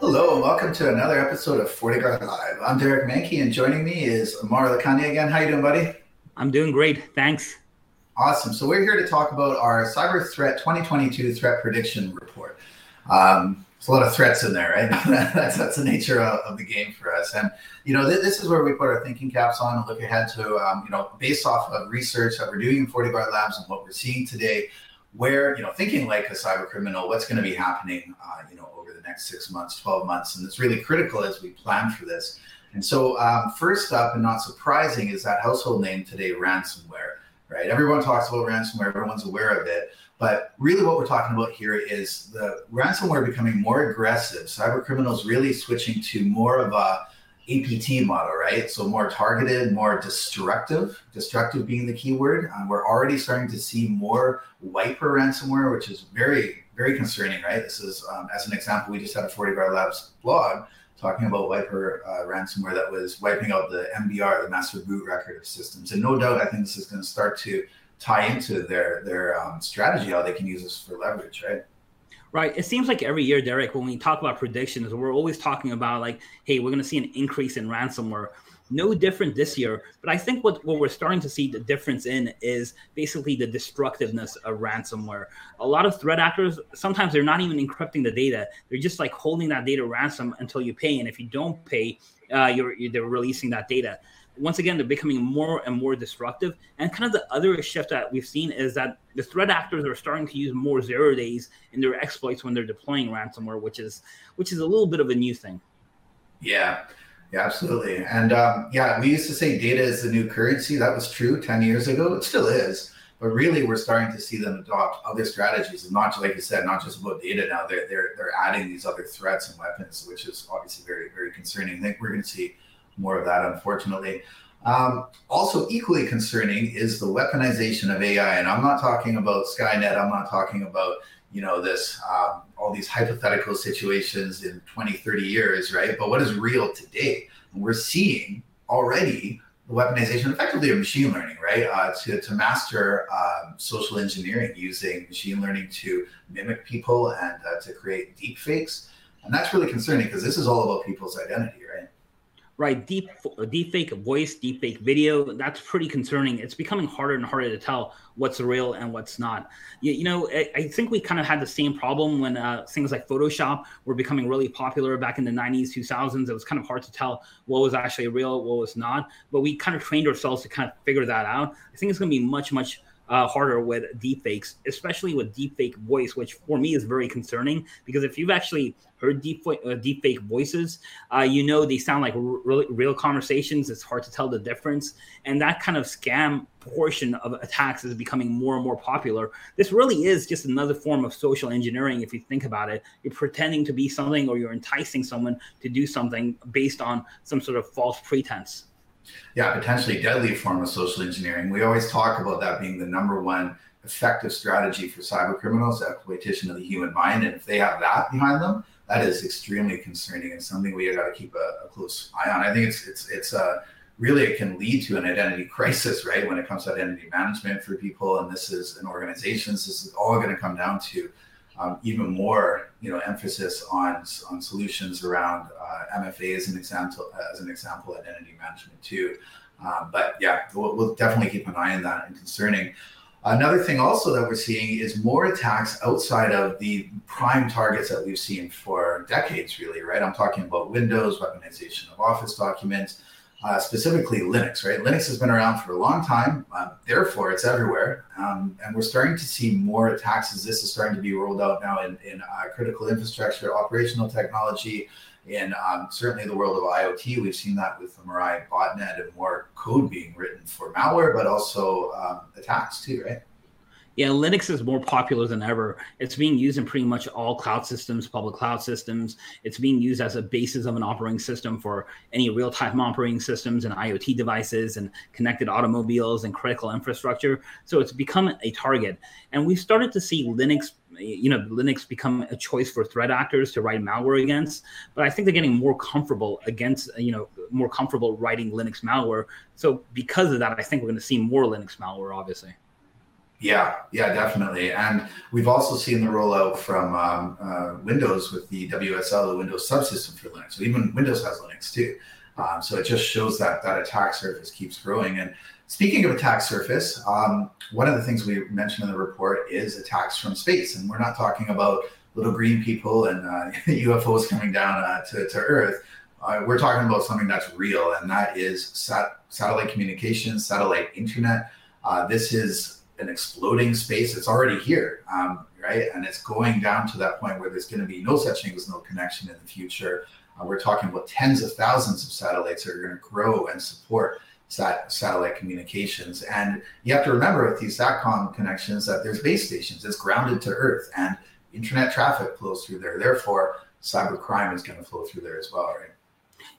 Hello, and welcome to another episode of FortiGuard Live. I'm Derek Manky, and joining me is Aamir Lakhani again. How you doing, buddy? I'm doing great. Thanks. Awesome. So we're here to talk about our Cyber Threat 2022 Threat Prediction Report. Um, there's a lot of threats in there, right? that's, that's the nature of, of, the game for us. And, you know, th- this is where we put our thinking caps on and look ahead to, um, you know, based off of research that we're doing in FortiGuard Labs and what we're seeing today, where, you know, thinking like a cyber criminal, what's going to be happening, uh, you know, next six months, 12 months. And it's really critical as we plan for this. And so, um, first up, and not surprising, is that household name today, ransomware, right? Everyone talks about ransomware, everyone's aware of it. But really, what we're talking about here is the ransomware becoming more aggressive. Cyber criminals really switching to more of a APT model, right? So more targeted, more destructive. Destructive being the keyword. Um, we're already starting to see more wiper ransomware, which is very, very concerning, right? This is, um, as an example, we just had a FortiGuard Labs blog talking about wiper uh, ransomware that was wiping out the MBR, the master boot record of systems. And no doubt, I think this is going to start to tie into their their um, strategy, how they can use this for leverage, right? Right. It seems like every year, Derek, when we talk about predictions, we're always talking about like, hey, we're going to see an increase in ransomware. No different this year, but I think what, what we're starting to see the difference in is basically the destructiveness of ransomware. A lot of threat actors sometimes they're not even encrypting the data; they're just like holding that data ransom until you pay, and if you don't pay, uh, you're, you're they're releasing that data once again, they're becoming more and more destructive. And kind of the other shift that we've seen is that the threat actors are starting to use more zero days in their exploits when they're deploying ransomware, which is which is a little bit of a new thing. Yeah, yeah, absolutely. And um, yeah, we used to say data is the new currency. That was true ten years ago. It still is. But really, we're starting to see them adopt other strategies, and not like you said, not just about data. Now they're they're they're adding these other threats and weapons, which is obviously very very concerning. I think we're going to see more of that, unfortunately. Um, also, equally concerning is the weaponization of AI, and I'm not talking about Skynet. I'm not talking about you know this um, all these hypothetical situations in 20, 30 years, right? But what is real today? We're seeing already the weaponization, effectively, of machine learning, right? Uh, to to master um, social engineering using machine learning to mimic people and uh, to create deep fakes, and that's really concerning because this is all about people's identity, right? deep deep fake voice deep fake video that's pretty concerning. It's becoming harder and harder to tell what's real and what's not. You, you know I, I, think we kind of had the same problem when uh, things like photoshop were becoming really popular back in the 90s 2000s it was kind of hard to tell what was actually real what was not but we kind of trained ourselves to kind of figure that out. I think it's going to be much much uh, harder with deepfakes, especially with deepfake voice, which for me is very concerning because if you've actually heard deep uh, deepfake voices, uh, you know they sound like real, real conversations. It's hard to tell the difference, and that kind of scam portion of attacks is becoming more and more popular. This really is just another form of social engineering. If you think about it, you're pretending to be something or you're enticing someone to do something based on some sort of false pretense yeah, potentially deadly form of social engineering. We always talk about that being the number one effective strategy for cyber criminals, exploitation of the human mind. And if they have that behind them, that is extremely concerning and something we got to keep a, a, close eye on. I think it's it's it's a uh, really it can lead to an identity crisis, right? When it comes to identity management for people, and this is in organizations, this is all going to come down to um, even more, you know, emphasis on on solutions around uh, MFA as an example, as an example, identity management too. Um, but yeah, we'll, we'll, definitely keep an eye on that and concerning. Another thing also that we're seeing is more attacks outside of the prime targets that we've seen for decades, really, right? I'm talking about Windows, weaponization of Office documents, uh, specifically Linux, right? Linux has been around for a long time, uh, therefore it's everywhere, um, and we're starting to see more attacks as this is starting to be rolled out now in, in uh, critical infrastructure, operational technology, and um, certainly the world of IoT. We've seen that with the Mirai botnet and more code being written for malware, but also um, attacks too, right? Yeah, Linux is more popular than ever. It's being used in pretty much all cloud systems, public cloud systems. It's being used as a basis of an operating system for any real time operating systems and IoT devices and connected automobiles and critical infrastructure. So it's become a target. And we've started to see Linux you know linux become a choice for threat actors to write malware against but i think they're getting more comfortable against you know more comfortable writing linux malware so because of that i think we're going to see more linux malware obviously Yeah, yeah, definitely. And we've also seen the rollout from um, uh, Windows with the WSL, the Windows subsystem for Linux. So even Windows has Linux too. Um, so it just shows that that attack surface keeps growing. And speaking of attack surface, um, one of the things we mentioned in the report is attacks from space. And we're not talking about little green people and uh, UFOs coming down uh, to, to Earth. Uh, we're talking about something that's real, and that is sat- satellite communications, satellite internet. Uh, this is an exploding space. It's already here, um, right? And it's going down to that point where there's going to be no such thing as no connection in the future. Uh, we're talking about tens of thousands of satellites that are going to grow and support sat- satellite communications. And you have to remember with these SATCOM connections that there's base stations. It's grounded to Earth, and internet traffic flows through there. Therefore, cyber crime is going to flow through there as well, right?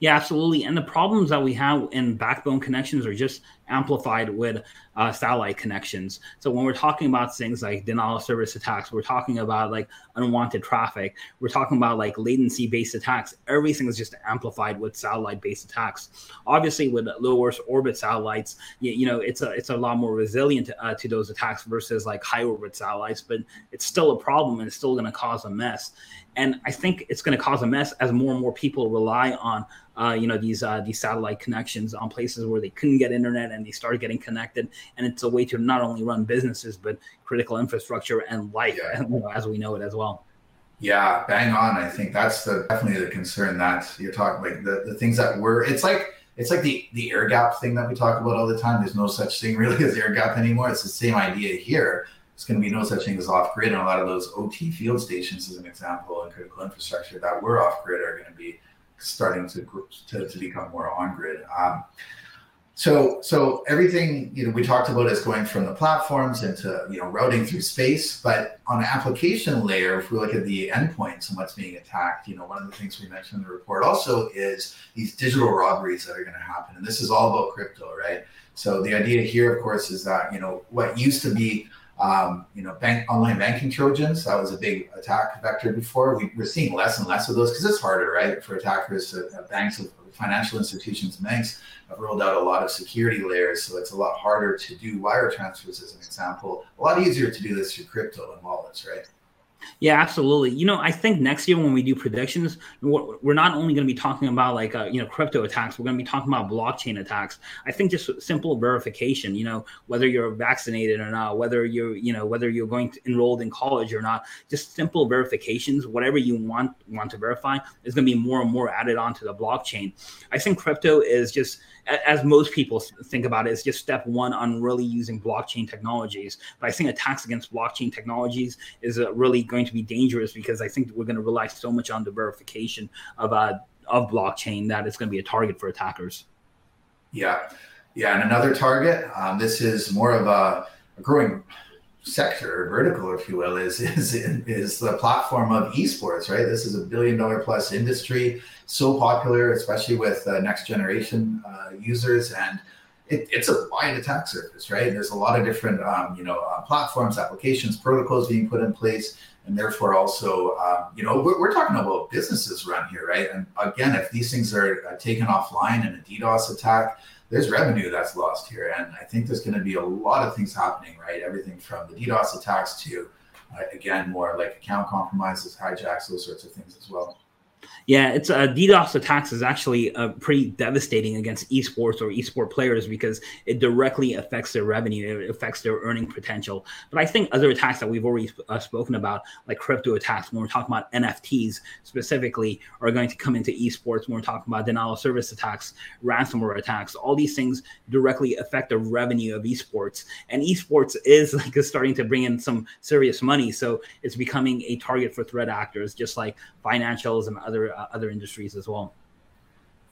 Yeah, absolutely. And the problems that we have in backbone connections are just amplified with uh, satellite connections. So when we're talking about things like denial of service attacks, we're talking about like unwanted traffic, we're talking about like latency based attacks. Everything is just amplified with satellite based attacks. Obviously, with low Earth orbit satellites, you, you, know it's a it's a lot more resilient uh, to those attacks versus like high orbit satellites, but it's still a problem and it's still going to cause a mess. And I think it's going to cause a mess as more and more people rely on uh, you know these uh, these satellite connections on places where they couldn't get internet and they started getting connected. And it's a way to not only run businesses but critical infrastructure and life yeah. you know, as we know it as well. Yeah bang on i think that's the definitely the concern that you're talking like the, the things that were it's like it's like the the air gap thing that we talk about all the time. There's no such thing really as air gap anymore. It's the same idea here. There's going to be no such thing as off grid. And a lot of those ot field stations as an example and critical infrastructure that were off grid are going to be starting to to, to become more on grid. Um, so so everything you know we talked about is going from the platforms into you know routing through space, but on an application layer, if we look at the endpoints and what's being attacked, you know one of the things we mentioned in the report also is these digital robberies that are going to happen, and this is all about crypto, right? So the idea here, of course, is that you know what used to be um, you know, bank online banking trojans. That was a big attack vector before. We, are seeing less and less of those because it's harder, right, for attackers to uh, banks, financial institutions, and banks have rolled out a lot of security layers, so it's a lot harder to do wire transfers, as an example. A lot easier to do this through crypto and wallets, right? Yeah, absolutely. You know, I think next year when we do predictions, we're not only going to be talking about like uh, you know crypto attacks, we're going to be talking about blockchain attacks. I think just simple verification. You know, whether you're vaccinated or not, whether you're you know whether you're going to enrolled in college or not, just simple verifications. Whatever you want want to verify is going to be more and more added onto the blockchain. I think crypto is just as most people think about it, is just step one on really using blockchain technologies. But I think attacks against blockchain technologies is uh, really going to be dangerous because I think we're going to rely so much on the verification of uh, of blockchain that it's going to be a target for attackers. Yeah, yeah, and another target. Um, this is more of a, a growing sector or vertical, if you will, is is is the platform of esports. Right, this is a billion dollar plus industry, so popular, especially with uh, next generation uh, users, and it, it's a wide attack surface. Right, there's a lot of different um, you know uh, platforms, applications, protocols being put in place. And therefore, also, um, you know, we're, we're, talking about businesses run here, right? And again, if these things are uh, taken offline in a DDoS attack, there's revenue that's lost here. And I think there's going to be a lot of things happening, right? Everything from the DDoS attacks to, uh, again, more like account compromises, hijacks, those sorts of things as well. Yeah, it's uh, DDoS attacks is actually uh, pretty devastating against esports or esport players because it directly affects their revenue, it affects their earning potential. But I think other attacks that we've already uh, spoken about, like crypto attacks, when we're talking about NFTs specifically, are going to come into esports. When we're talking about denial of service attacks, ransomware attacks, all these things directly affect the revenue of esports. And esports is like starting to bring in some serious money, so it's becoming a target for threat actors, just like financials and other uh, other industries as well.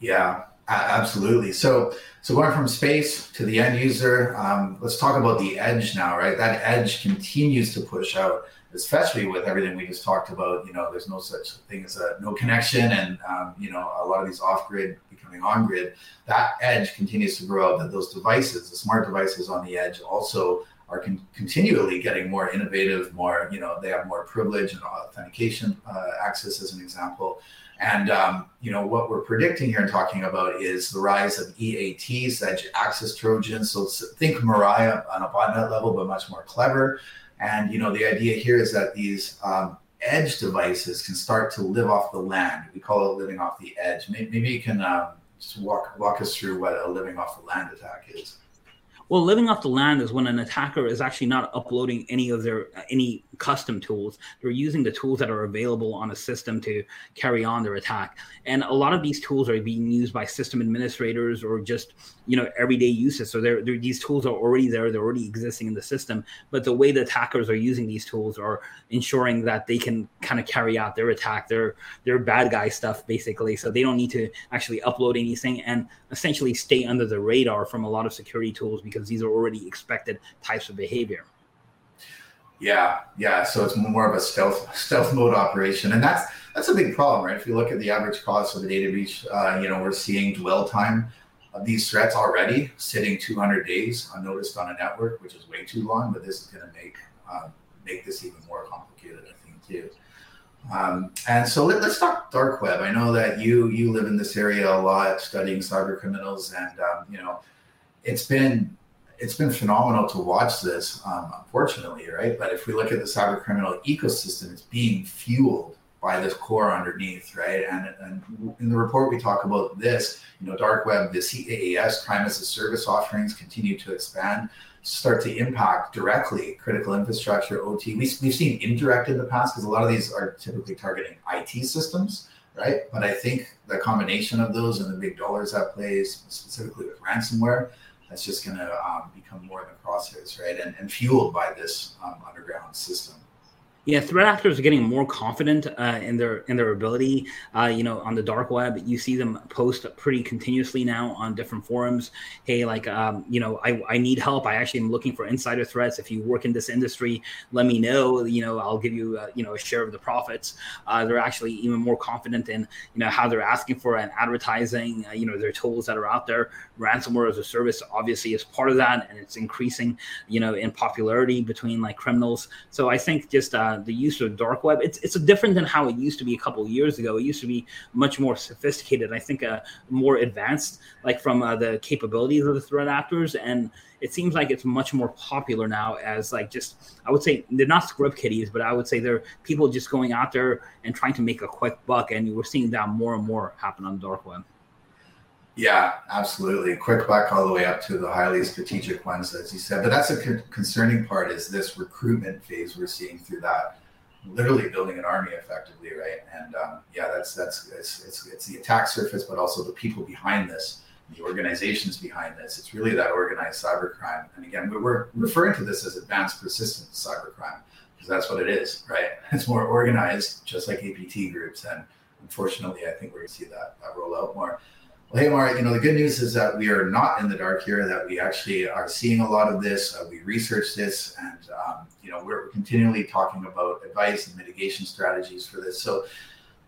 Yeah, absolutely. So, so going from space to the end user, um, let's talk about the edge now, right? That edge continues to push out, especially with everything we just talked about. You know, there's no such thing as a no connection, and um, you know, a lot of these off grid becoming on grid. That edge continues to grow. That those devices, the smart devices on the edge, also are con- continually getting more innovative, more, you know, they have more privilege and authentication uh, access, as an example. And um, you know what we're predicting here and talking about is the rise of EATs, edge access trojans. So think Mirai on a botnet level, but much more clever. And you know the idea here is that these um, edge devices can start to live off the land. We call it living off the edge. Maybe, maybe you can um, just walk walk us through what a living off the land attack is. Well, living off the land is when an attacker is actually not uploading any of their any custom tools. They're using the tools that are available on a system to carry on their attack. And a lot of these tools are being used by system administrators or just you know everyday uses. So they're, they're, these tools are already there, they're already existing in the system. But the way the attackers are using these tools are ensuring that they can kind of carry out their attack, their their bad guy stuff basically. So they don't need to actually upload anything and essentially stay under the radar from a lot of security tools because these are already expected types of behavior. Yeah, yeah. So it's more of a stealth stealth mode operation, and that's that's a big problem, right? If you look at the average cost of a data breach, uh, you know, we're seeing dwell time of these threats already sitting 200 days unnoticed on a network, which is way too long. But this is going to make um, make this even more complicated, I think, too. Um, and so let, us talk dark web. I know that you you live in this area a lot, studying cyber criminals, and um, you know, it's been it's been phenomenal to watch this, um, unfortunately, right? But if we look at the cyber criminal ecosystem, it's being fueled by this core underneath, right? And, and in the report, we talk about this, you know, dark web, the CAAS, crime as a service offerings continue to expand, start to impact directly critical infrastructure, OT. We, we've seen indirect in the past because a lot of these are typically targeting IT systems, right? But I think the combination of those and the big dollars that plays, specifically with ransomware, that's just going to um, become more than crosshairs, right? And, and fueled by this um, underground system. Yeah, threat actors are getting more confident uh, in their in their ability. Uh, you know, on the dark web, you see them post pretty continuously now on different forums. Hey, like, um, you know, I, I need help. I actually am looking for insider threats. If you work in this industry, let me know. You know, I'll give you uh, you know a share of the profits. Uh, they're actually even more confident in you know how they're asking for and advertising. Uh, you know, their tools that are out there. Ransomware as a service obviously is part of that, and it's increasing. You know, in popularity between like criminals. So I think just uh, the use of dark web. It's it's different than how it used to be a couple years ago. It used to be much more sophisticated. I think uh, more advanced, like from uh, the capabilities of the threat actors, and it seems like it's much more popular now as like just I would say they're not script kiddies, but I would say they're people just going out there and trying to make a quick buck, and we're seeing that more and more happen on the dark web. Yeah, absolutely. Quick buck all the way up to the highly strategic ones, as you said. But that's a con- concerning part is this recruitment phase we're seeing through that, literally building an army effectively, right? And um, yeah, that's that's it's, it's it's the attack surface, but also the people behind this, the organizations behind this. It's really that organized cybercrime. And again, we're referring to this as advanced persistent cybercrime because that's what it is, right? It's more organized, just like APT groups. And unfortunately, I think we're going to see that, that roll out more. Well, hey, Mark, you know, the good news is that we are not in the dark here, that we actually are seeing a lot of this. Uh, we researched this, and, um, you know, we're continually talking about advice and mitigation strategies for this. So,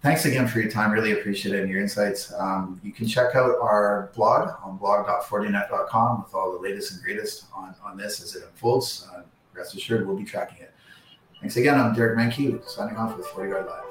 thanks again for your time. Really appreciate it and your insights. Um, you can check out our blog on blog.fortinet.com with all the latest and greatest on, on this as it unfolds. Uh, rest assured, we'll be tracking it. Thanks again. I'm Derek Manky signing off with FortiGuard Live.